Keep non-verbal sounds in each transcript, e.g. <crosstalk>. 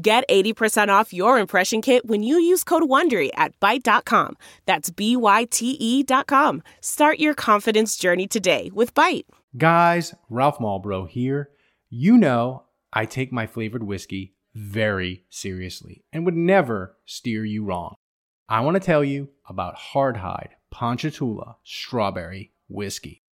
Get 80% off your impression kit when you use code WONDERY at Byte.com. That's B-Y-T-E dot com. Start your confidence journey today with Byte. Guys, Ralph Malbrough here. You know I take my flavored whiskey very seriously and would never steer you wrong. I want to tell you about Hardhide Ponchatoula Strawberry Whiskey.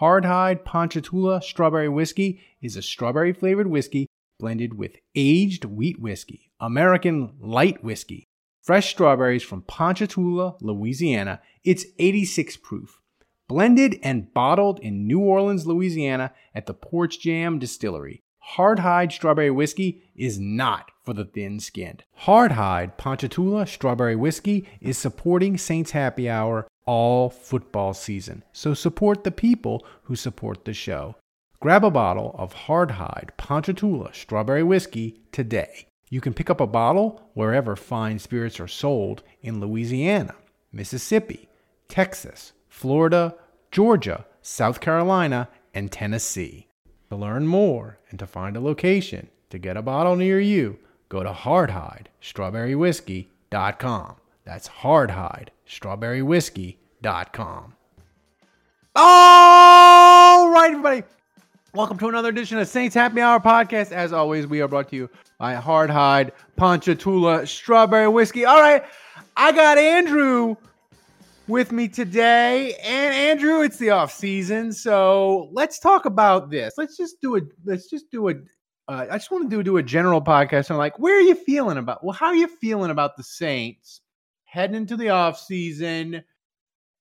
Hardhide Ponchatoula Strawberry Whiskey is a strawberry flavored whiskey blended with aged wheat whiskey, American light whiskey, fresh strawberries from Ponchatoula, Louisiana. It's 86 proof. Blended and bottled in New Orleans, Louisiana at the Porch Jam Distillery. Hardhide strawberry whiskey is not for the thin skinned. Hardhide Ponchatoula strawberry whiskey is supporting Saints Happy Hour all football season. So support the people who support the show. Grab a bottle of Hardhide Ponchatoula Strawberry Whiskey today. You can pick up a bottle wherever fine spirits are sold in Louisiana, Mississippi, Texas, Florida, Georgia, South Carolina, and Tennessee. To learn more and to find a location to get a bottle near you, go to hardhidestrawberrywhiskey.com. That's hardhidestrawberrywhiskey.com. All right, everybody. Welcome to another edition of Saints Happy Hour podcast. As always, we are brought to you by Hard Hardhide Ponchatoula Strawberry Whiskey. All right, I got Andrew with me today, and Andrew, it's the off season, so let's talk about this. Let's just do a. Let's just do a. Uh, I just want to do do a general podcast. I'm like, where are you feeling about? Well, how are you feeling about the Saints heading into the off season?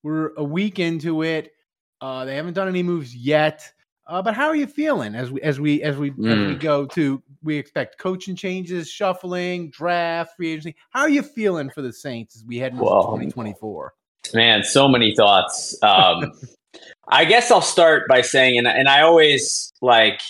We're a week into it. Uh, they haven't done any moves yet. Uh, but how are you feeling as we as we as we mm. as we mm. go to we expect coaching changes, shuffling, draft, free agency. How are you feeling for the Saints as we head into well, 2024? Man, so many thoughts. Um, <laughs> I guess I'll start by saying, and and I always like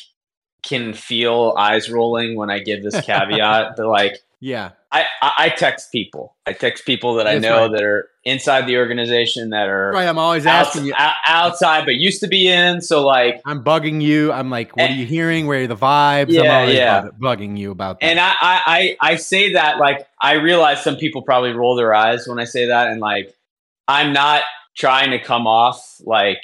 can feel eyes rolling when I give this <laughs> caveat. that like, yeah, I, I text people. I text people that I know right. that are inside the organization that are right. I'm always asking you outside, but used to be in. So like, I'm bugging you. I'm like, what and, are you hearing? Where are the vibes? Yeah, yeah. bugging you about that. And I, I I say that like I realize some people probably roll their eyes when I say that, and like I'm not trying to come off like.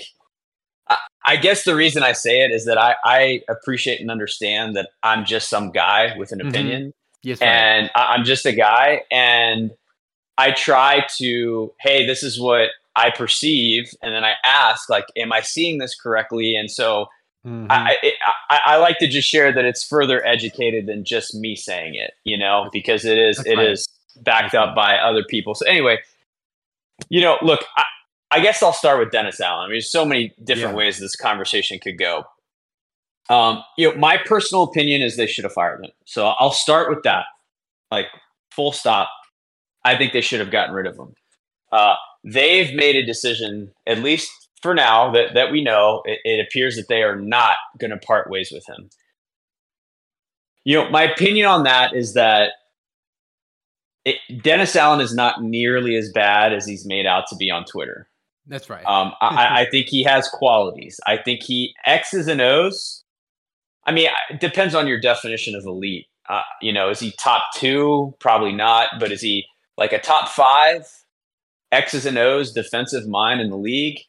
I, I guess the reason I say it is that I, I appreciate and understand that I'm just some guy with an mm-hmm. opinion Yes, right. and I, I'm just a guy, and I try to, hey, this is what I perceive, and then I ask, like, am I seeing this correctly? And so mm-hmm. I, it, I, I like to just share that it's further educated than just me saying it, you know, because it is That's it right. is backed That's up right. by other people. So anyway, you know, look, I, I guess I'll start with Dennis Allen. I mean, there's so many different yeah. ways this conversation could go. Um, you know, my personal opinion is they should have fired him. So I'll start with that. Like, full stop. I think they should have gotten rid of him. Uh, they've made a decision, at least for now, that, that we know. It, it appears that they are not going to part ways with him. You know, my opinion on that is that it, Dennis Allen is not nearly as bad as he's made out to be on Twitter. That's right. Um, I, I, think he has qualities. I think he X's and O's I mean, it depends on your definition of elite. Uh, you know, is he top two? Probably not. But is he like a top five X's and O's defensive mind in the league?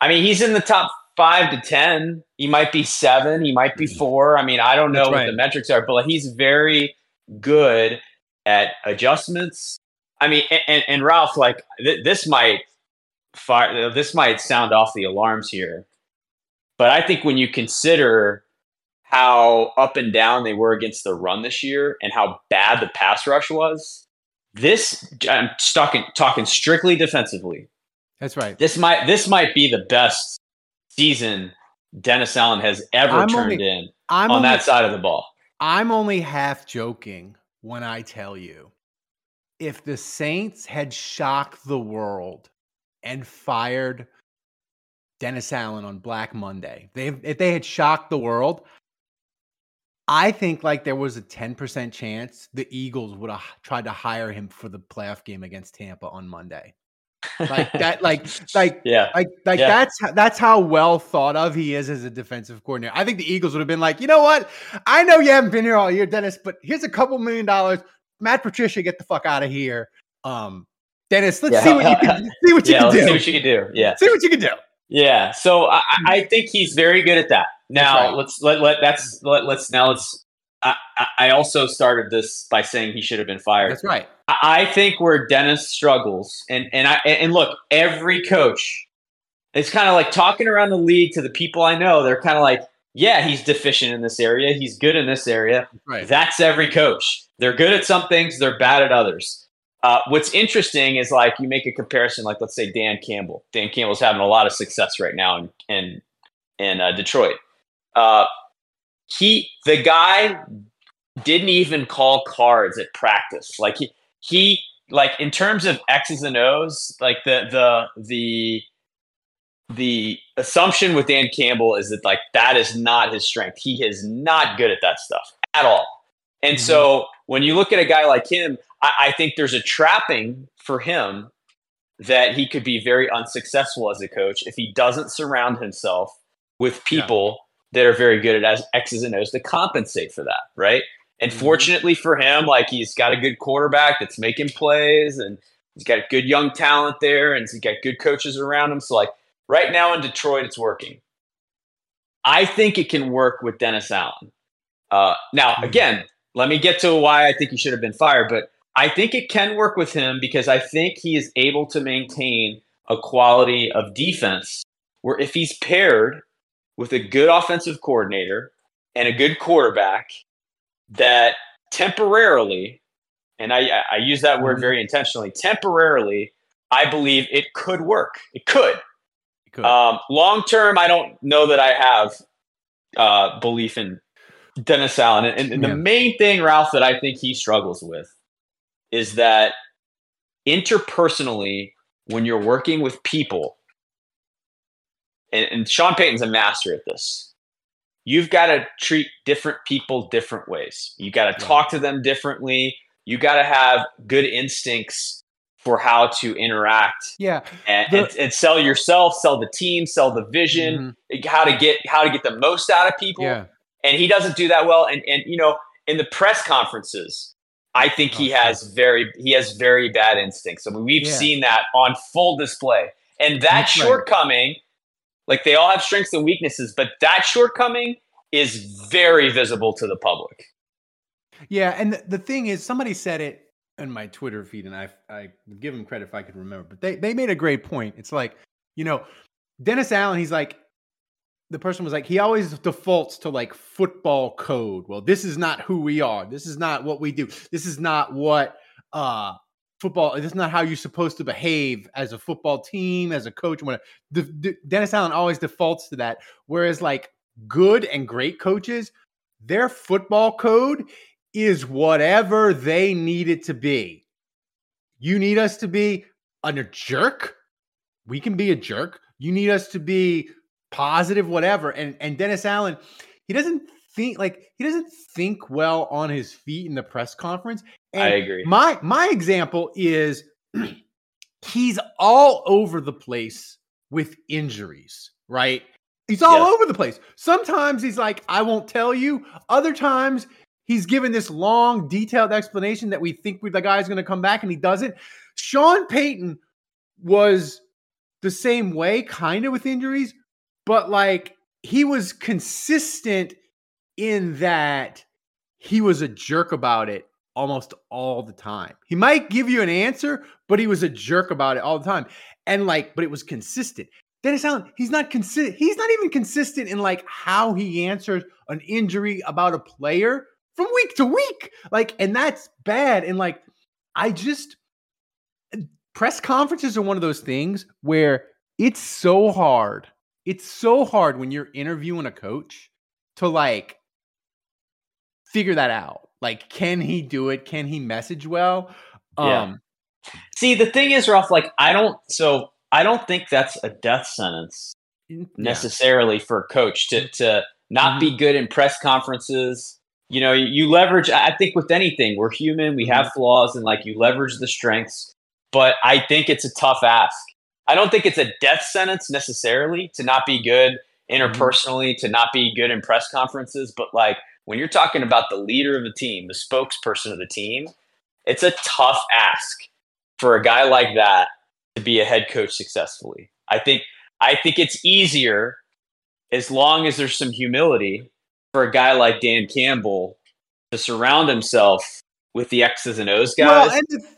I mean, he's in the top five to ten. He might be seven. He might be mm-hmm. four. I mean, I don't know what the metrics are, but he's very good at adjustments. I mean, and, and Ralph, like th- this might fire. This might sound off the alarms here, but I think when you consider how up and down they were against the run this year and how bad the pass rush was. This I'm talking talking strictly defensively. That's right. This might this might be the best season Dennis Allen has ever I'm turned only, in I'm on only, that side of the ball. I'm only half joking when I tell you if the Saints had shocked the world and fired Dennis Allen on Black Monday, they if they had shocked the world, I think like there was a 10% chance the Eagles would have tried to hire him for the playoff game against Tampa on Monday. Like <laughs> that, like, like, yeah, like, like yeah. that's that's how well thought of he is as a defensive coordinator. I think the Eagles would have been like, you know what? I know you haven't been here all year, Dennis, but here's a couple million dollars. Matt Patricia, get the fuck out of here. Um, Dennis, let's Yeah. see what you can <laughs> see what you yeah, can let's do. see what you can do. Yeah. see what you can do. Yeah, so I, I hmm. think he's very good at that. Now right. let's let let that's let, let's now let's. I, I- I also started this by saying he should have been fired. That's right. I I think where Dennis struggles, and and I and look, every coach, it's kind of like talking around the league to the people I know. They're kind of like, yeah, he's deficient in this area. He's good in this area. Right. That's every coach. They're good at some things. They're bad at others. Uh, what's interesting is like you make a comparison, like let's say Dan Campbell. Dan Campbell's having a lot of success right now in in, in uh, Detroit. Uh, he the guy didn't even call cards at practice. Like he he like in terms of X's and O's, like the the the the assumption with Dan Campbell is that like that is not his strength. He is not good at that stuff at all. And so when you look at a guy like him, I, I think there's a trapping for him that he could be very unsuccessful as a coach if he doesn't surround himself with Yeah. people that are very good at as X's and O's to compensate for that, right? And Mhm. fortunately for him, like he's got a good quarterback that's making plays and he's got good young talent there and he's got good coaches around him. So like right now in Detroit, it's working. I think it can work with Dennis Allen. Uh, now, Mhm. again, let me get to why I think he should have been fired, but I think it can work with him because I think he is able to maintain a quality of defense where if he's paired with a good offensive coordinator and a good quarterback, that temporarily, and I, I- use that word Mhm. very intentionally, temporarily, I believe it could work. It could. Good. Um, long term, I don't know that I have uh, belief in Dennis Allen. And, and Yeah. the main thing, Ralph, that I think he struggles with is that interpersonally, when you're working with people, and, and Sean Payton's a master at this. You've got to treat different people different ways. You got to Yeah. talk to them differently. You got to have good instincts for how to interact yeah. and, The- and, and sell yourself, sell the team, sell the vision, how to get how to get the most out of people. Mm-hmm. Yeah. And he doesn't do that well. And and you know, in the press conferences, I think he Oh, has very he has very bad instincts. I mean, we've Yeah. seen that on full display. And that That's right. shortcoming, like they all have strengths and weaknesses, but that shortcoming is very visible to the public. Yeah, and the, the thing is, somebody said it in my Twitter feed, and I I would give them credit if I could remember, but they they made a great point. It's like, you know, Dennis Allen, he's like, the person was like, he always defaults to like football code. Well, this is not who we are. This is not what we do. This is not what uh football. This is not how you're supposed to behave as a football team, as a coach. Whatever. Dennis Allen always defaults to that. Whereas like good and great coaches, their football code is whatever they need it to be. You need us to be a jerk. We can be a jerk. You need us to be positive, whatever. And and Dennis Allen, he doesn't think like he doesn't think well on his feet in the press conference. And I agree. My my example is <clears throat> he's all over the place with injuries, right? He's all Yes. over the place. Sometimes he's like, I won't tell you. Other times he's given this long, detailed explanation that we think we, the guy's going to come back and he doesn't. Sean Payton was the same way, kind of with injuries, but like he was consistent in that he was a jerk about it almost all the time. He might give you an answer, but he was a jerk about it all the time. And like, but it was consistent. Dennis Allen, he's not consistent. He's not even consistent in like how he answers an injury about a player from week to week. Like, and that's bad. And like, I just press conferences are one of those things where it's so hard. It's so hard when you're interviewing a coach to like figure that out. Like, can he do it? Can he message well? Yeah. Um, See, the thing is, Ralph, like I don't so I don't think that's a death sentence yeah. necessarily for a coach to to not Mhm. be good in press conferences. You know, you, you leverage. I I think with anything, we're human. We have flaws, and like you leverage the strengths. But I think it's a tough ask. I don't think it's a death sentence necessarily to not be good mm-hmm. interpersonally, to not be good in press conferences. But like when you're talking about the leader of the team, the spokesperson of the team, it's a tough ask for a guy like that to be a head coach successfully. I think I think it's easier as long as there's some humility for a guy like Dan Campbell to surround himself with the X's and O's guys. Well, and the,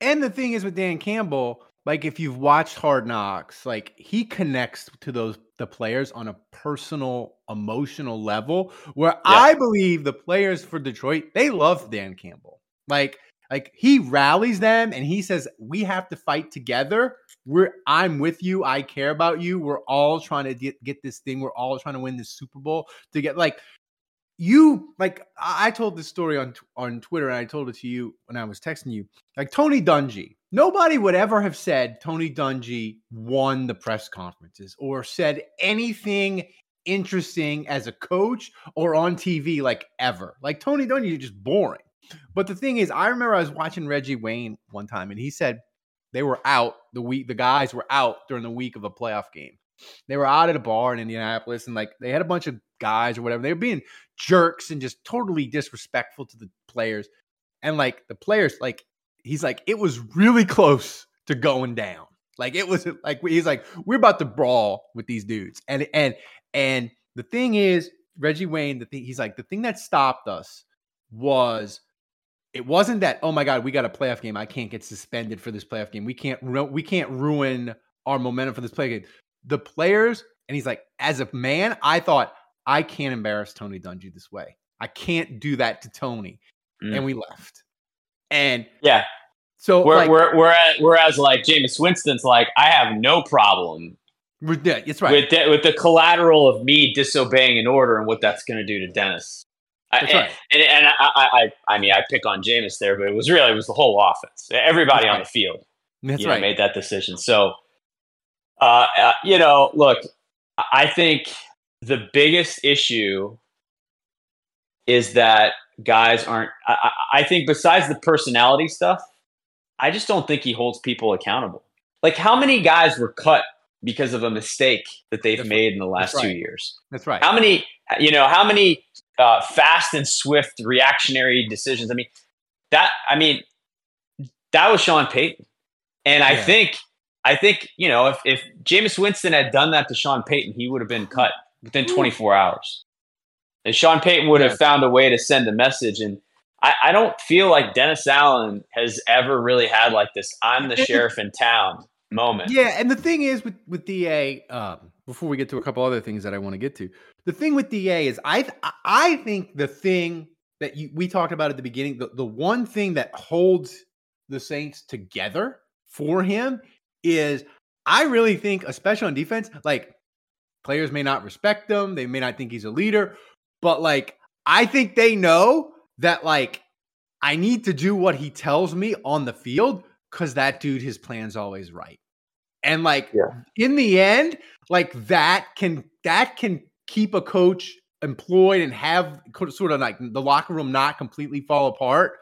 and the thing is with Dan Campbell, like if you've watched Hard Knocks, like he connects to those the players on a personal, emotional level. Where I believe the players for Detroit they love Dan Campbell. Like like he rallies them and he says we have to fight together. We're I'm with you. I care about you. We're all trying to get, get this thing. We're all trying to win this Super Bowl to get like you like I told this story on on Twitter and I told it to you when I was texting you. Like Tony Dungy, nobody would ever have said Tony Dungy won the press conferences or said anything interesting as a coach or on TV like ever. Like Tony Dungy is just boring. But the thing is, I remember I was watching Reggie Wayne one time and he said they were out the week the guys were out during the week of a playoff game. They were out at a bar in Indianapolis and like they had a bunch of guys or whatever. They were being jerks and just totally disrespectful to the players. And like the players, like he's like, it was really close to going down. Like it was like he's like, we're about to brawl with these dudes. And and and the thing is, Reggie Wayne, the thing he's like, the thing that stopped us was it wasn't that, oh my God, we got a playoff game. I can't get suspended for this playoff game. We can't ru- we can't ruin our momentum for this play game. The players, and he's like, as a man, I thought I can't embarrass Tony Dungy this way. I can't do that to Tony. Mm. And we left. And yeah. so Where, like, where, whereas, whereas like Jameis Winston's like, I have no problem we're. It's right. with the, with the collateral of me disobeying an order and what that's going to do to Dennis. I- right. And, and I, I, I, I mean, I pick on Jameis there, but it was really it was the whole offense. Everybody That's on right. the field, That's you know, right. made that decision. So, uh, uh, you know, look, I think the biggest issue is that guys aren't. I, I think besides the personality stuff, I just don't think he holds people accountable. Like, how many guys were cut because of a mistake that they've That's made in the last That's two years? That's right. How many, you know, how many uh, fast and swift reactionary decisions? I mean, that, I mean, that was Sean Payton. And I Yeah. think, I think, you know, if, if Jameis Winston had done that to Sean Payton, he would have been cut within 24 hours. And Sean Payton would have found a way to send a message. And I, I don't feel like Dennis Allen has ever really had like this I'm the <laughs> sheriff in town moment. Yeah, and the thing is with with DA, um, before we get to a couple other things that I want to get to, the thing with DA is I I think the thing that you, we talked about at the beginning, the, the one thing that holds the Saints together for him is I really think, especially on defense, like players may not respect him, they may not think he's a leader, but like I think they know that like I need to do what he tells me on the field because that dude, his plan's always right. And like Yeah. in the end, like that can that can keep a coach employed and have sort of like the locker room not completely fall apart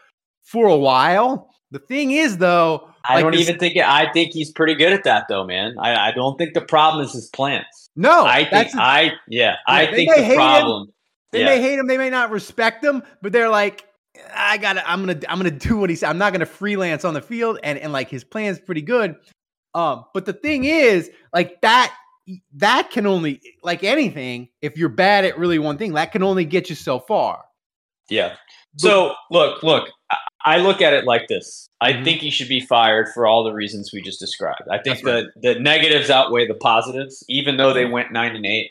for a while. The thing is though, I like don't this- even think it, I think he's pretty good at that though, man. I, I don't think the problem is his plans. no, I think that's I yeah, I they think the him. problem. They yeah. may hate him, they may not respect him, but they're like, I gotta, I'm gonna, I'm gonna do what he said. I'm not gonna freelance on the field, and and like his plan's pretty good. Um, but the thing is, like that, that can only like anything. If you're bad at really one thing, that can only get you so far. Yeah. So look, look, I- look at it like this. I Mhm. think he should be fired for all the reasons we just described. I think That's the the negatives outweigh the positives, even though they went nine and eight.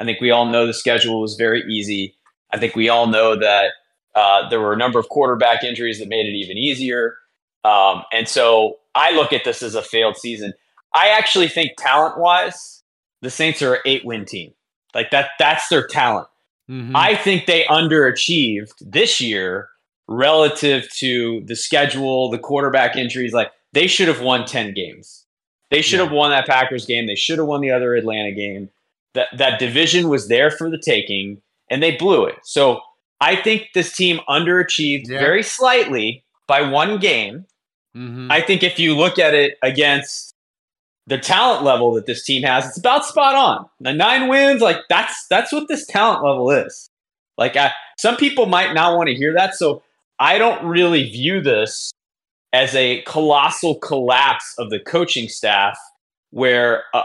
I think we all know the schedule was very easy. I think we all know that uh, there were a number of quarterback injuries that made it even easier. Um, and so I look at this as a failed season. I actually think talent wise, the Saints are an eight win team. Like that, that's their talent. Mhm. I think they underachieved this year relative to the schedule, the quarterback injuries. Like they should have won 10 games. They should Yeah. have won that Packers game. They should have won the other Atlanta game. That that division was there for the taking, and they blew it. So I think this team underachieved Yeah. very slightly by one game. Mhm. I think if you look at it against the talent level that this team has, it's about spot on. The nine wins, like that's that's what this talent level is. Like I, some people might not want to hear that, so I don't really view this as a colossal collapse of the coaching staff, where a,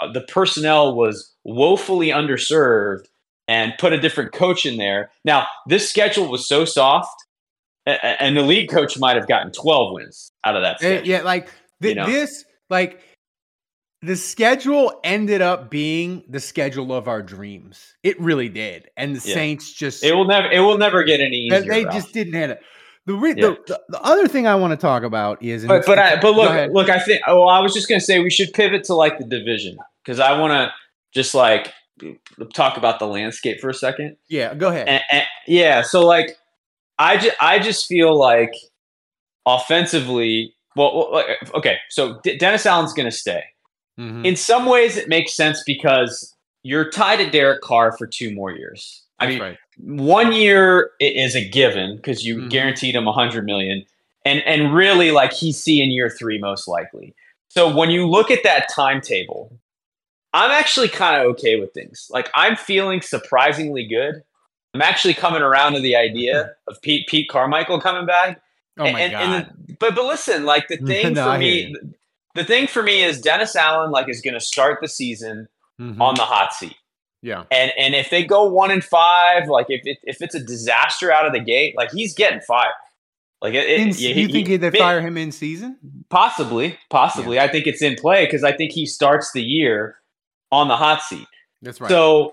a, the personnel was woefully underserved and put a different coach in there. Now this schedule was so soft, a- a- and the league coach might have gotten twelve wins out of that. Eh, Schedule. yeah, like th- You know? this, like the schedule ended up being the schedule of our dreams. It really did, and the Yeah. Saints just It will never. It will never get any they- easier. they just didn't have it. The, re- Yeah. the, the the other thing I want to talk about is, But but I, but look look. I think. Oh, I was just gonna say we should pivot to like the division because I want to just like talk about the landscape for a second. yeah, go ahead. And, and yeah, so like I just I just feel like offensively. Well, well, okay. So D- Dennis Allen's gonna stay. Mhm. In some ways, it makes sense because you're tied to Derek Carr for two more years. I That's mean, right. one year is a given because you Mhm. guaranteed him a hundred million, and and really like he's seeing year three most likely. So when you look at that timetable, I'm actually kind of okay with things. Like I'm feeling surprisingly good. I'm actually coming around to the idea of Pete Pete Carmichael coming back. Oh my And- god. and- but but listen, like the <laughs> thing No, for me. The thing for me is Dennis Allen like is going to start the season Mhm. on the hot seat. yeah. And and if they go one and five, like if it, if it's a disaster out of the gate, like he's getting fired. Like it, it- In, yeah, you he- think he- they'd fire him in season? Possibly, possibly. I think it's in play because I think he starts the year on the hot seat. That's right. So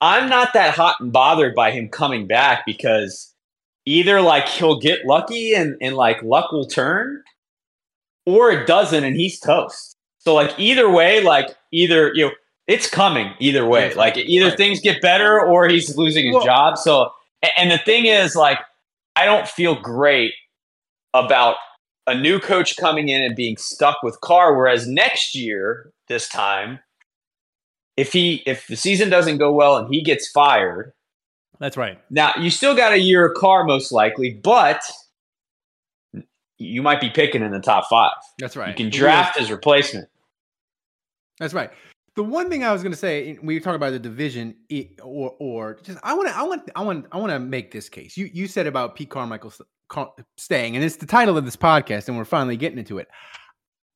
I'm not that hot and bothered by him coming back because either like he'll get lucky and, and like luck will turn, or it doesn't and he's toast. So like either way, like either you know, it's coming either way. Like either Right. things get better or he's losing his Well- job. So and the thing is like I don't feel great about a new coach coming in and being stuck with Carr. Whereas next year, this time, if he if the season doesn't go well and he gets fired, That's right. now you still got a year of Carr most likely, but you might be picking in the top five. That's right. You can draft his replacement. That's right. The one thing I was going to say, we talk about the division, it, or or just I want to, I want, I want, I want to make this case. You you said about Pete Carmichael staying, and it's the title of this podcast, and we're finally getting into it.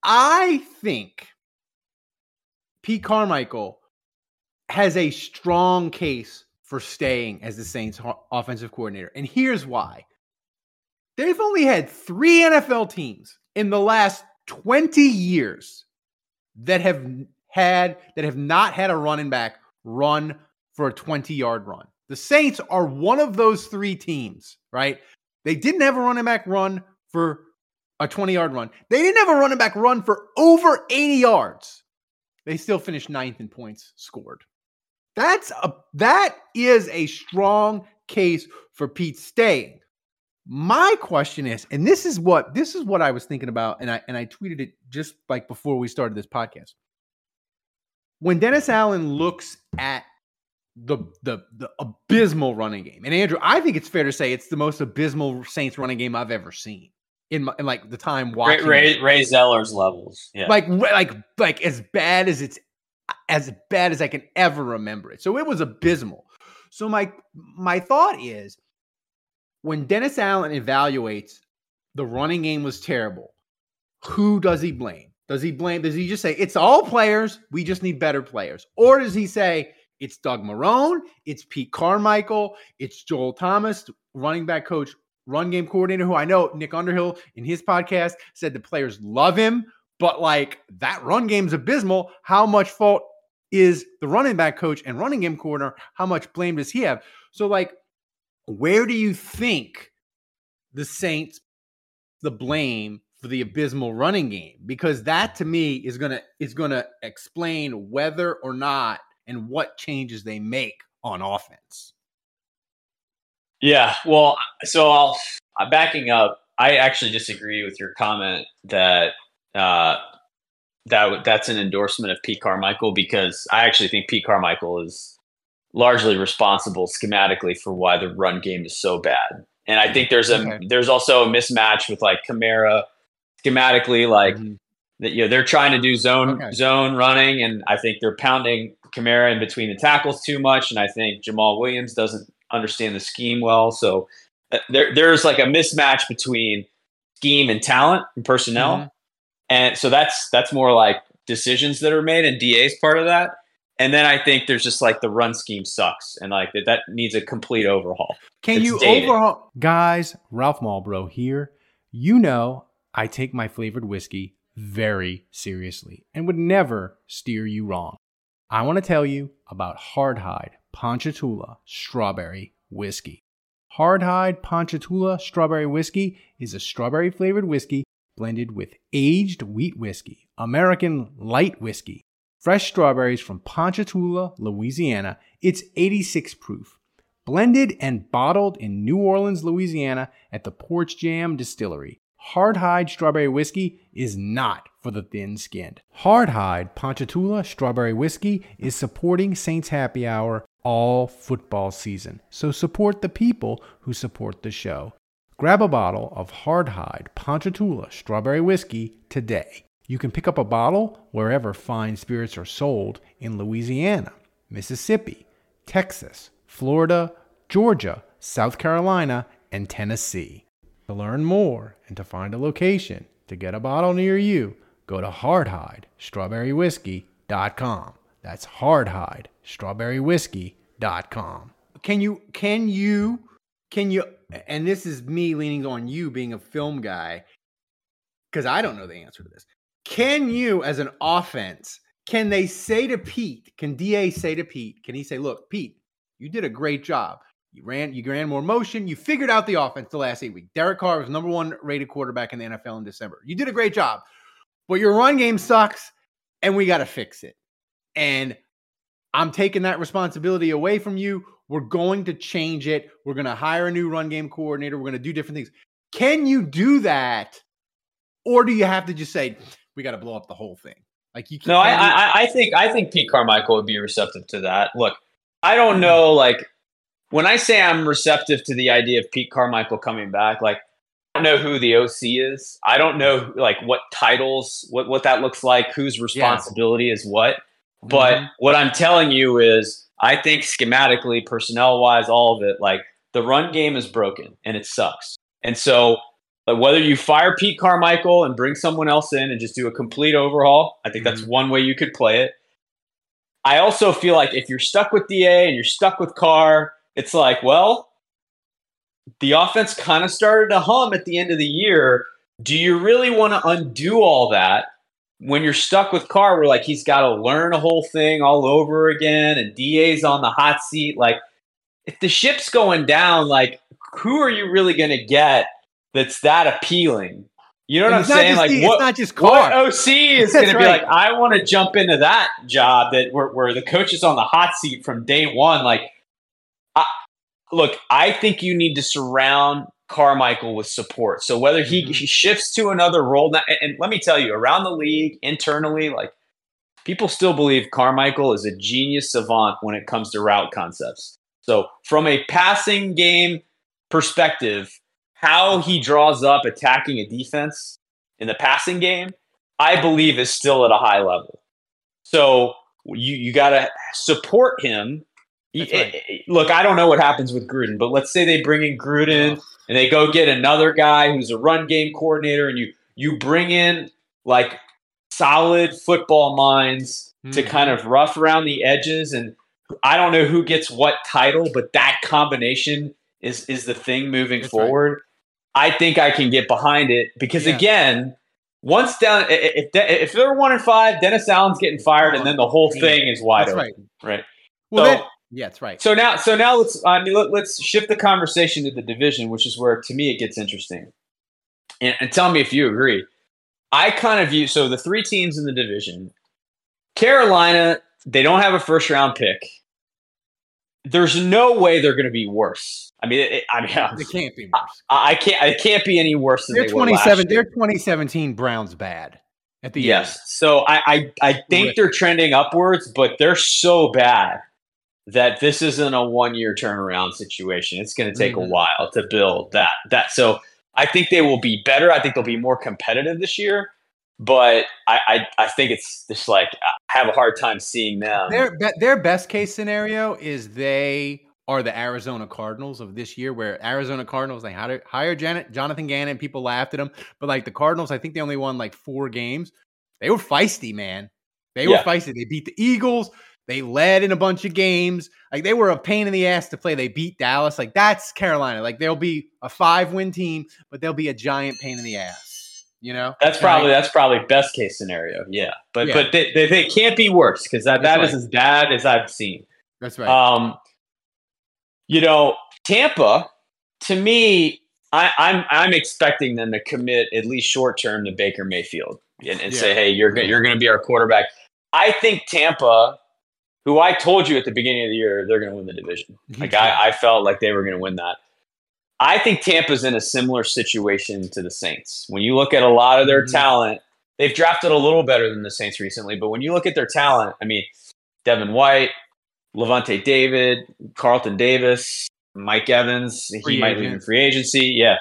I think Pete Carmichael has a strong case for staying as the Saints' offensive coordinator, and here's why. They've only had three NFL teams in the last 20 years that have had that have not had a running back run for a 20 yard run. The Saints are one of those three teams, right? They didn't have a running back run for a 20 yard run. They didn't have a running back run for over 80 yards. They still finished ninth in points scored. That's a that is a strong case for Pete staying. My question is, and this is what this is what I was thinking about, and I and I tweeted it just like before we started this podcast. When Dennis Allen looks at the the the abysmal running game, and Andrew, I think it's fair to say it's the most abysmal Saints running game I've ever seen in, my, in like the time Ray, watching. Ray, Ray Zeller's levels. Yeah. like like like as bad as it's as bad as I can ever remember it. So it was abysmal. So my my thought is when Dennis Allen evaluates the running game was terrible, who does he blame? Does he blame does he just say it's all players, we just need better players? Or does he say it's Doug Marrone, it's Pete Carmichael, it's Joel Thomas, running back coach, run game coordinator, who I know Nick Underhill in his podcast said the players love him, but like that run game's abysmal. How much fault is the running back coach and running game coordinator? How much blame does he have? So, like, where do you think the Saints the blame for the abysmal running game? Because that to me is gonna is gonna explain whether or not and what changes they make on offense. Yeah, well, so I'll uh, backing up, I actually disagree with your comment that uh, that that's an endorsement of Pete Carmichael because I actually think Pete Carmichael is largely responsible schematically for why the run game is so bad. And I think there's a okay. there's also a mismatch with like Kamara schematically, like mm-hmm. that you know they're trying to do zone okay. zone running, and I think they're pounding Kamara in between the tackles too much, and I think Jamaal Williams doesn't understand the scheme well. So uh, there there's like a mismatch between scheme and talent and personnel. Mm-hmm. And so that's that's more like decisions that are made, and DA's part of that. And then I think there's just like the run scheme sucks, and like that, that needs a complete overhaul. Can it's you dated. overhaul, guys? Ralph Malbrough here. You know I take my flavored whiskey very seriously and would never steer you wrong. I want to tell you about Hardhide Ponchatoula Strawberry Whiskey. Hardhide Ponchatoula Strawberry Whiskey is a strawberry flavored whiskey blended with aged wheat whiskey, American light whiskey, fresh strawberries from Ponchatoula, Louisiana. It's 86 proof. Blended and bottled in New Orleans, Louisiana at the Porch Jam Distillery. Hardhide Strawberry Whiskey is not for the thin skinned. Hardhide Ponchatoula Strawberry Whiskey is supporting Saints Happy Hour all football season. So support the people who support the show. Grab a bottle of Hardhide Ponchatoula Strawberry Whiskey today. You can pick up a bottle wherever fine spirits are sold in Louisiana, Mississippi, Texas, Florida, Georgia, South Carolina, and Tennessee. To learn more and to find a location to get a bottle near you, go to hardhidestrawberrywhiskey.com. That's hardhidestrawberrywhiskey.com. Can you can you can you and this is me leaning on you being a film guy because I don't know the answer to this. Can you, as an offense, can they say to Pete, can DA say to Pete, can he say, look, Pete, you did a great job. You ran, you ran more motion. You figured out the offense the last eight weeks. Derek Carr was number one rated quarterback in the NFL in December. You did a great job, but your run game sucks, and we got to fix it. And I'm taking that responsibility away from you. We're going to change it. We're going to hire a new run game coordinator. We're going to do different things. Can you do that? Or do you have to just say, we got to blow up the whole thing? Like you No, I, I, I think I think Pete Carmichael would be receptive to that. Look, I don't know, like when I say I'm receptive to the idea of Pete Carmichael coming back, like I don't know who the OC is. I don't know like what titles, what what that looks like, whose responsibility yeah. is what. But mm-hmm. what I'm telling you is I think schematically, personnel wise, all of it, like the run game is broken and it sucks. And so, like, whether you fire Pete Carmichael and bring someone else in and just do a complete overhaul, I think mm-hmm. that's one way you could play it. I also feel like if you're stuck with DA and you're stuck with Carr, it's like, well, the offense kind of started to hum at the end of the year. Do you really want to undo all that when you're stuck with Carr, we're like he's got to learn a whole thing all over again, and DA's on the hot seat. Like, if the ship's going down, like, who are you really going to get that's that appealing? You know what I'm saying? Like, what, not just Carr. What OC is <laughs> going to be like? I want to jump into that job that where, where the coach is on the hot seat from day one. Like, I, look, I think you need to surround Carmichael with support. So whether he, mm-hmm. he shifts to another role now, and, and let me tell you, around the league, internally, like people still believe Carmichael is a genius savant when it comes to route concepts. So from a passing game perspective, how he draws up attacking a defense in the passing game, I believe is still at a high level. So you you got to support him. Right. Look, I don't know what happens with Gruden, but let's say they bring in Gruden and they go get another guy who's a run game coordinator, and you you bring in like solid football minds mm. to hmm. kind of rough around the edges. And I don't know who gets what title, but that combination is is the thing moving That's forward. I think I can get behind it because yeah. again, once down if if they're one and five, Dennis Allen's getting fired, and then the whole thing is wide That's open. Right. right. Well, so, then, yeah, that's right. So now, so now let's I mean, let, us shift the conversation to the division, which is where to me it gets interesting. And, and tell me if you agree. I kind of view so the three teams in the division. Carolina, they don't have a first round pick. there's no way they're going to be worse. I mean, it, I mean, It can't be worse. I, I can't. It can't be any worse than They're they were last 27. They're 2017 Browns bad at the Yes. So I, I, I think they're trending upwards, but they're so bad that this isn't a one year turnaround situation. It's going to take Mhm. a while to build that. That so I think they will be better. I think they'll be more competitive this year. But I, I, I think it's just like I have a hard time seeing them. Their their best case scenario is they are the Arizona Cardinals of this year, where Arizona Cardinals they hired hired Janet, Jonathan Gannon, people laughed at him, but like the Cardinals, I think they only won like four games. They were feisty, man. They were Yeah. feisty. They beat the Eagles. They led in a bunch of games. Like they were a pain in the ass to play. They beat Dallas. Like that's Carolina. Like they'll be a five win team, but they'll be a giant pain in the ass. You know, That's probably that's probably best case scenario. Yeah, but Yeah. but they, they, they can't be worse because that, That's that is right. as bad as I've seen. that's right. Um, you know, Tampa. To me, I, I'm I'm expecting them to commit at least short term to Baker Mayfield and, and say, "Hey, you're you're going to be our quarterback." I think Tampa, who I told you at the beginning of the year, they're going to win the division. Like I, I felt like they were going to win that. I think Tampa's in a similar situation to the Saints. When you look at a lot of their Mhm. talent, they've drafted a little better than the Saints recently, but when you look at their talent, I mean, Devin White, Lavonte David, Carlton Davis, Mike Evans, Free he might leave in free agency. Yeah.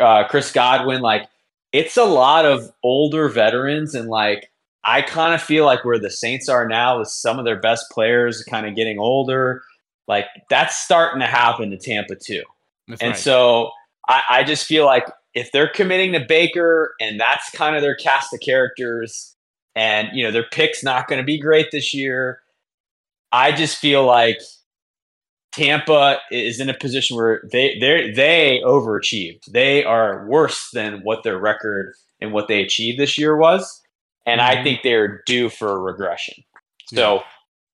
Uh, Chris Godwin, like it's a lot of older veterans and like I kind of feel like where the Saints are now is some of their best players kind of getting older, like that's starting to happen to Tampa too. That's And right. so I, I just feel like if they're committing to Baker and that's kind of their cast of characters, and you know their pick's not going to be great this year, I just feel like Tampa is in a position where they they they overachieved. They are worse than what their record and what they achieved this year was, and I Mhm. think they're due for a regression. So.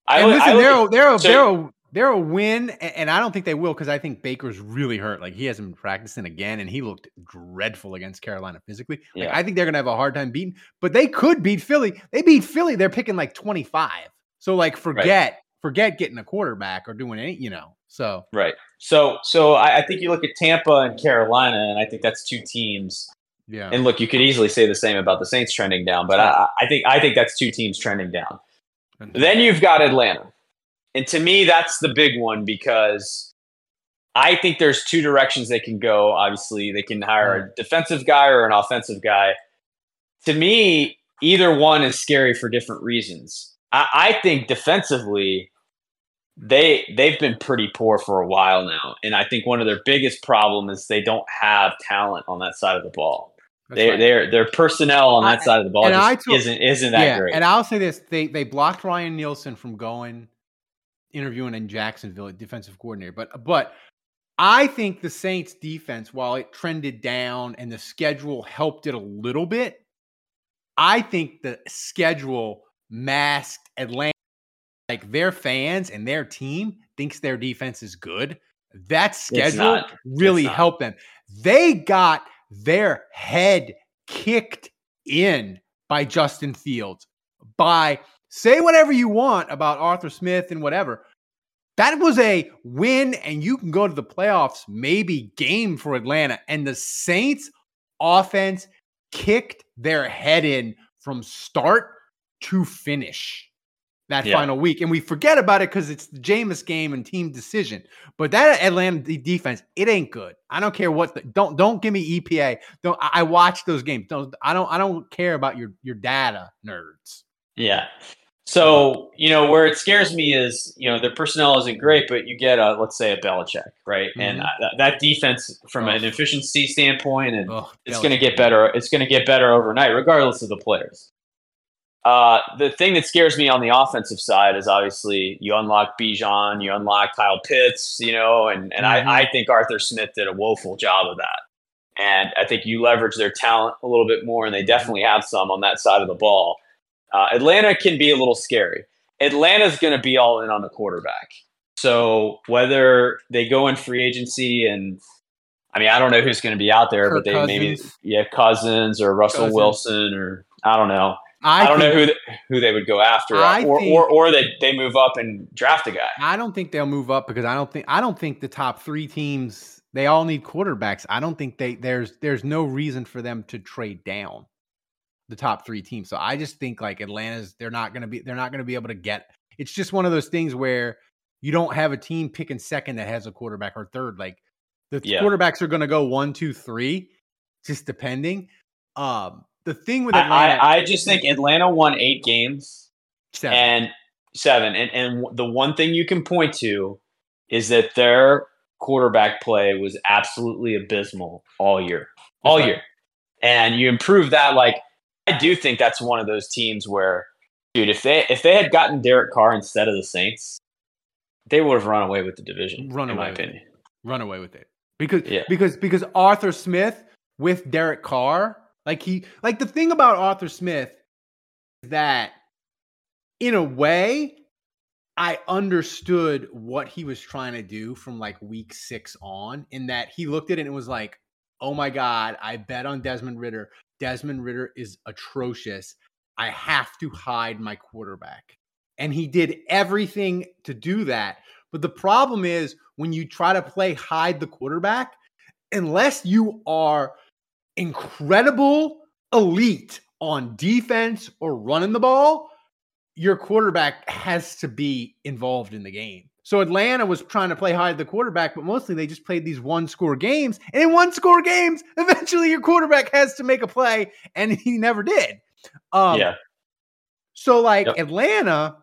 I and look- I listen, they're a, they're a, so- they're a, they're a win, and I don't think they will because I think Baker's really hurt. Like he hasn't been practicing again, and he looked dreadful against Carolina physically. Like, Yeah. I think they're gonna have a hard time beating, but they could beat Philly. They beat Philly. They're picking like twenty five. So like forget forget getting a quarterback or doing any, you know. So Right. So so I, I think you look at Tampa and Carolina, and I think that's two teams. yeah, And look, you could easily say the same about the Saints trending down, but I, I think I think that's two teams trending down. Then you've got Atlanta, and to me, that's the big one because I think there's two directions they can go. Obviously, they can hire a defensive guy or an offensive guy. To me, either one is scary for different reasons. I, I think defensively, they they've been pretty poor for a while now, and I think one of their biggest problem is they don't have talent on that side of the ball. That's They right. their their personnel on that I- side of the ball and just I took- isn't isn't that yeah, great. and I'll say this: they they blocked Ryan Nielsen from going interviewing in Jacksonville, at defensive coordinator. But but I think the Saints defense, while it trended down and the schedule helped it a little bit, I think the schedule masked Atlanta. Like their fans and their team thinks their defense is good. That schedule really helped them. They got their head kicked in by Justin Fields. By say whatever you want about Arthur Smith and whatever. That was a win, and you can go to the playoffs, maybe game for Atlanta. And the Saints offense kicked their head in from start to finish that Yeah. final week. And we forget about it because it's the Jameis game and team decision. But that Atlanta defense, it ain't good. I don't care what the, don't don't give me EPA. Don't I, I watch those games. Don't I don't I don't care about your your data nerds. Yeah. So, you know, where it scares me is, you know, their personnel isn't great, but you get a, let's say a Belichick, right? And Mhm. uh, that, that defense from an efficiency standpoint, and it's going to get better. It's going to get better overnight, regardless of the players. Uh, the thing that scares me on the offensive side is obviously you unlock Bijan, you unlock Kyle Pitts, you know, and, and Mhm. I, I think Arthur Smith did a woeful job of that. And I think you leverage their talent a little bit more, and they definitely have some on that side of the ball. Uh, Atlanta can be a little scary. Atlanta's going to be all in on the quarterback. So whether they go in free agency and I mean, I don't know who's going to be out there, Kirk but they maybe yeah, Cousins or Russell Cousins. Wilson or I don't know. I, I don't think, know who the, who they would go after, I or, think, or or that they move up and draft a guy. I don't think they'll move up because I don't think I don't think the top three teams they all need quarterbacks. I don't think they there's there's no reason for them to trade down the top three teams. So I just think like Atlanta's they're not gonna be they're not gonna be able to get. It's just one of those things where you don't have a team picking second that has a quarterback or third. Like the yeah. quarterbacks are gonna go one, two, three, just depending. Um, the thing with Atlanta, I, I just think Atlanta won eight games seven. and seven, and and the one thing you can point to is that their quarterback play was absolutely abysmal all year, all year, and you improve that. Like I do think that's one of those teams where, dude, if they if they had gotten Derek Carr instead of the Saints, they would have run away with the division. Run away, in my opinion. It. Run away with it because yeah. because because Arthur Smith with Derek Carr like he like the thing about Arthur Smith is that in a way I understood what he was trying to do from like week 6 on in that he looked at it and was like, "Oh my god, I bet on Desmond Ridder. Desmond Ridder is atrocious. I have to hide my quarterback." And he did everything to do that. But the problem is when you try to play hide the quarterback, unless you are incredible elite on defense or running the ball, your quarterback has to be involved in the game. So Atlanta was trying to play hide the quarterback, but mostly they just played these one score games. And in one score games, <laughs> eventually your quarterback has to make a play, and he never did. Um, yeah. So like yep. Atlanta,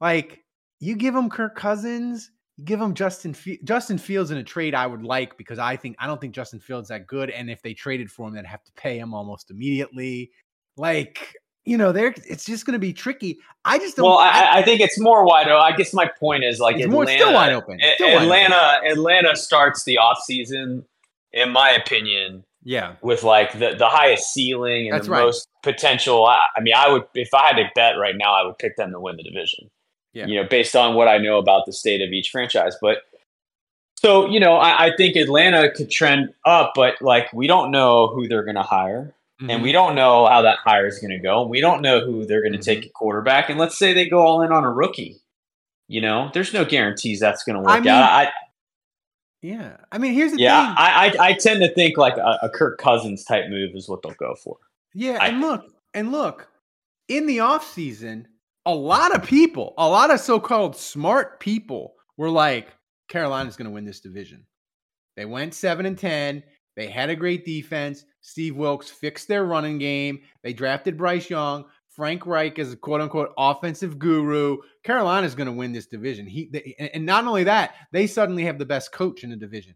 like you give them Kirk Cousins, give him Justin Justin Fields in a trade I would like because I think I don't think Justin Fields that good and if they traded for him they'd have to pay him almost immediately. Like you know, there it's just going to be tricky. I just don't. Well, I, I, think it's more wide open. I guess my point is like it's Atlanta, more still wide open. Still Atlanta, wide open. Atlanta starts the off season, in my opinion. Yeah, with like the, the highest ceiling and That's the right. most potential. I, I mean, I would if I had to bet right now, I would pick them to win the division yeah. you know, based on what I know about the state of each franchise. But so, you know, I, I think Atlanta could trend up, but like we don't know who they're going to hire. Mm-hmm. And we don't know how that hire is going to go. We don't know who they're going to mm-hmm. take a quarterback. And let's say they go all in on a rookie. You know, there's no guarantees that's going to work I mean, out. I, yeah, I mean, here's the yeah, thing. I, I, I tend to think like a, a, Kirk Cousins type move is what they'll go for. Yeah, I, and look, and look, in the off season, a lot of people, a lot of so-called smart people were like, Carolina's going to win this division. They went 7 and 10. They had a great defense. Steve Wilks fixed their running game. They drafted Bryce Young. Frank Reich is a quote unquote offensive guru. Carolina's going to win this division. He they, and not only that, they suddenly have the best coach in the division.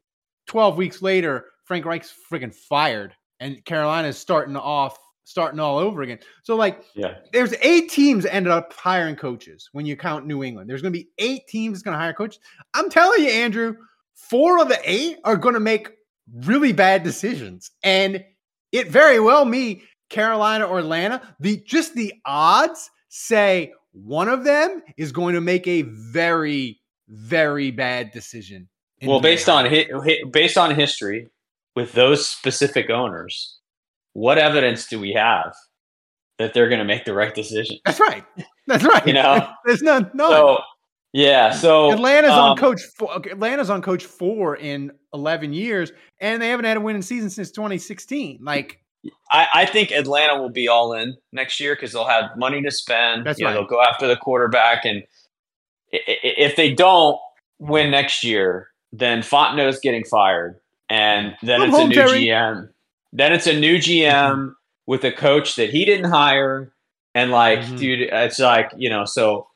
12 weeks later, Frank Reich's freaking fired and Carolina's starting off starting all over again. So like, yeah, there's eight teams ended up hiring coaches when you count New England. There's going to be eight teams that's going to hire coaches. I'm telling you, Andrew, four of the eight are going to make really bad decisions, and it very well me Carolina or Atlanta. The just the odds say one of them is going to make a very very bad decision. Well, based on hi- based on history with those specific owners, what evidence do we have that they're going to make the right decision? That's right. That's right. You know, <laughs> there's none. No. So, yeah. So Atlanta's um, on coach. Four, Atlanta's on coach four in 11 years, and they haven't had a winning season since 2016. Like, I, I think Atlanta will be all in next year because they'll have money to spend. That's you right. Know, they'll go after the quarterback, and if they don't win next year, then Fontenot's getting fired, and then it's a new Terry. GM. Then it's a new GM mm-hmm. with a coach that he didn't hire. And like, mm-hmm. dude, it's like, you know, so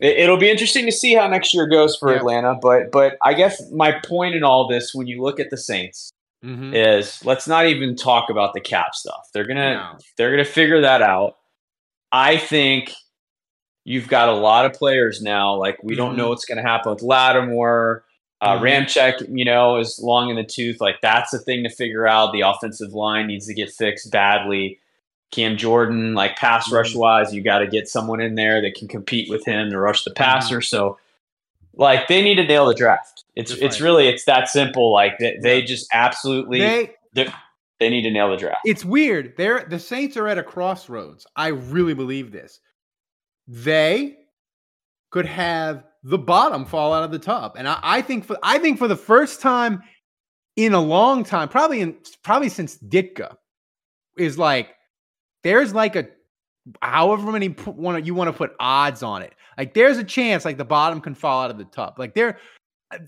it, will be interesting to see how next year goes for yeah. Atlanta. But but I guess my point in all this, when you look at the Saints, mm-hmm. is let's not even talk about the cap stuff. They're gonna no. they're gonna figure that out. I think you've got a lot of players now. Like we don't know mm-hmm. what's gonna happen with Lattimore. Uh, mm-hmm. You know, is long in the tooth. Like that's a thing to figure out. The offensive line needs to get fixed badly. Cam Jordan, like pass mm-hmm. rush wise, you got to get someone in there that can compete with him to rush the mm-hmm. passer. So, like, they need to nail the draft. It's it's really it's that simple. Like they, they just absolutely they They need to nail the draft. It's weird. They're the Saints are at a crossroads. I really believe this. They could have the bottom fall out of the top, and I, I think for I think for the first time in a long time, probably in probably since Ditka, is like there's like a however many want you want to put odds on it. Like there's a chance like the bottom can fall out of the top. Like there,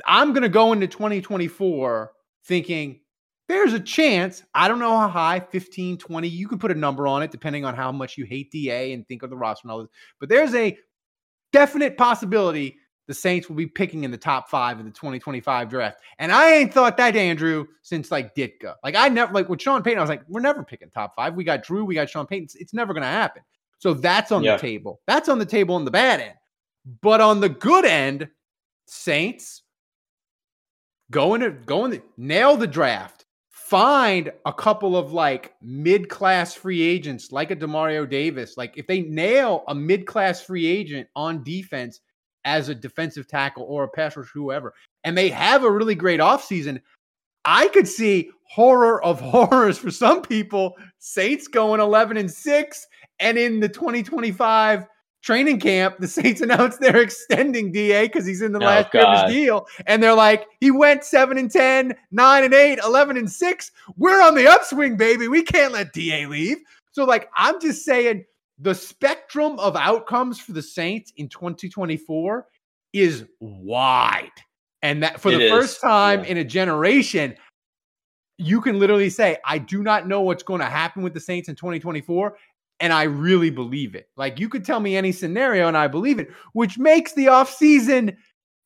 I'm gonna go into 2024 thinking there's a chance. I don't know how high, 15, 20. You can put a number on it depending on how much you hate DA and think of the roster and all this. But there's a definite possibility the Saints will be picking in the top five of the 2025 draft. And I ain't thought that, Andrew, since like Ditka. Like I never like with Sean Payton, I was like, we're never picking top five. We got Drew, we got Sean Payton. It's, it's never gonna happen. So that's on yeah. the table. That's on the table on the bad end. But on the good end, Saints going to going to nail the draft. Find a couple of like mid-class free agents like a Demario Davis. Like if they nail a mid-class free agent on defense as a defensive tackle or a pass rusher, whoever, and they have a really great offseason, I could see horror of <laughs> horrors for some people. Saints going 11 and 6 and in the 2025 training camp, the <laughs> Saints announced they're extending DA because he's in the oh, last year of his deal. And they're like, he went 7 and 10, 9 and 8, 11 and 6. We're on the upswing, baby. We can't let DA leave. So, like, I'm just saying the spectrum of outcomes for the Saints in 2024 is wide. And that for it the is. first time yeah. in a generation, you can literally say, I do not know what's going to happen with the Saints in 2024. And I really believe it. Like you could tell me any scenario and I believe it, which makes the offseason,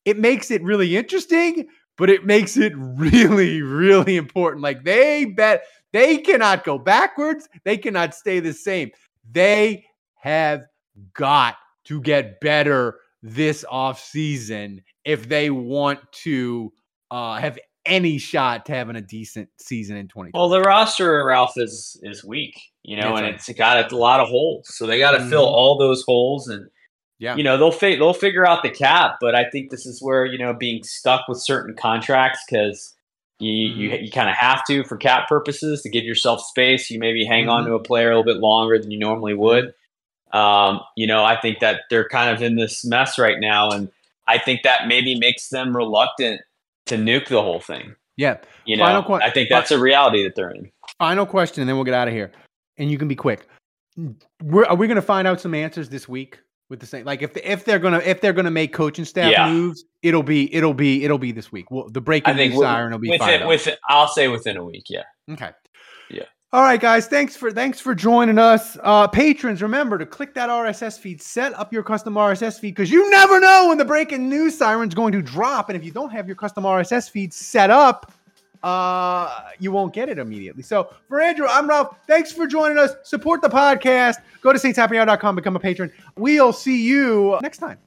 it makes it really interesting, but it makes it <laughs> really, really important. Like they bet they cannot go backwards, they cannot stay the same. They have got to get better this offseason if they want to uh, have any shot to having a decent season in 2020. Well, the roster, Ralph, is is weak, you know, That's and right. it's got a lot of holes. So they got to mm-hmm. fill all those holes and yeah. You know, they'll fi- they'll figure out the cap, but I think this is where, you know, being stuck with certain contracts cuz you mm-hmm. you, you kind of have to for cap purposes to give yourself space. You maybe hang mm-hmm. on to a player a little bit longer than you normally would. Um, you know, I think that they're kind of in this mess right now, and I think that maybe makes them reluctant to nuke the whole thing. Yeah. You know, qu- I think that's a reality that they're in. Final question, and then we'll get out of here. And you can be quick. We're, are we going to find out some answers this week with the same? Like if if they're gonna if they're gonna make coaching staff yeah. moves, it'll be it'll be it'll be this week. Well, the breaking news siren will be within, within I'll say within a week. Yeah. Okay. All right, guys. Thanks for thanks for joining us, uh, patrons. Remember to click that RSS feed, set up your custom RSS feed because you never know when the breaking news siren is going to drop. And if you don't have your custom RSS feed set up, uh, you won't get it immediately. So for Andrew, I'm Ralph. Thanks for joining us. Support the podcast. Go to saintshappyhour.com, become a patron. We'll see you next time.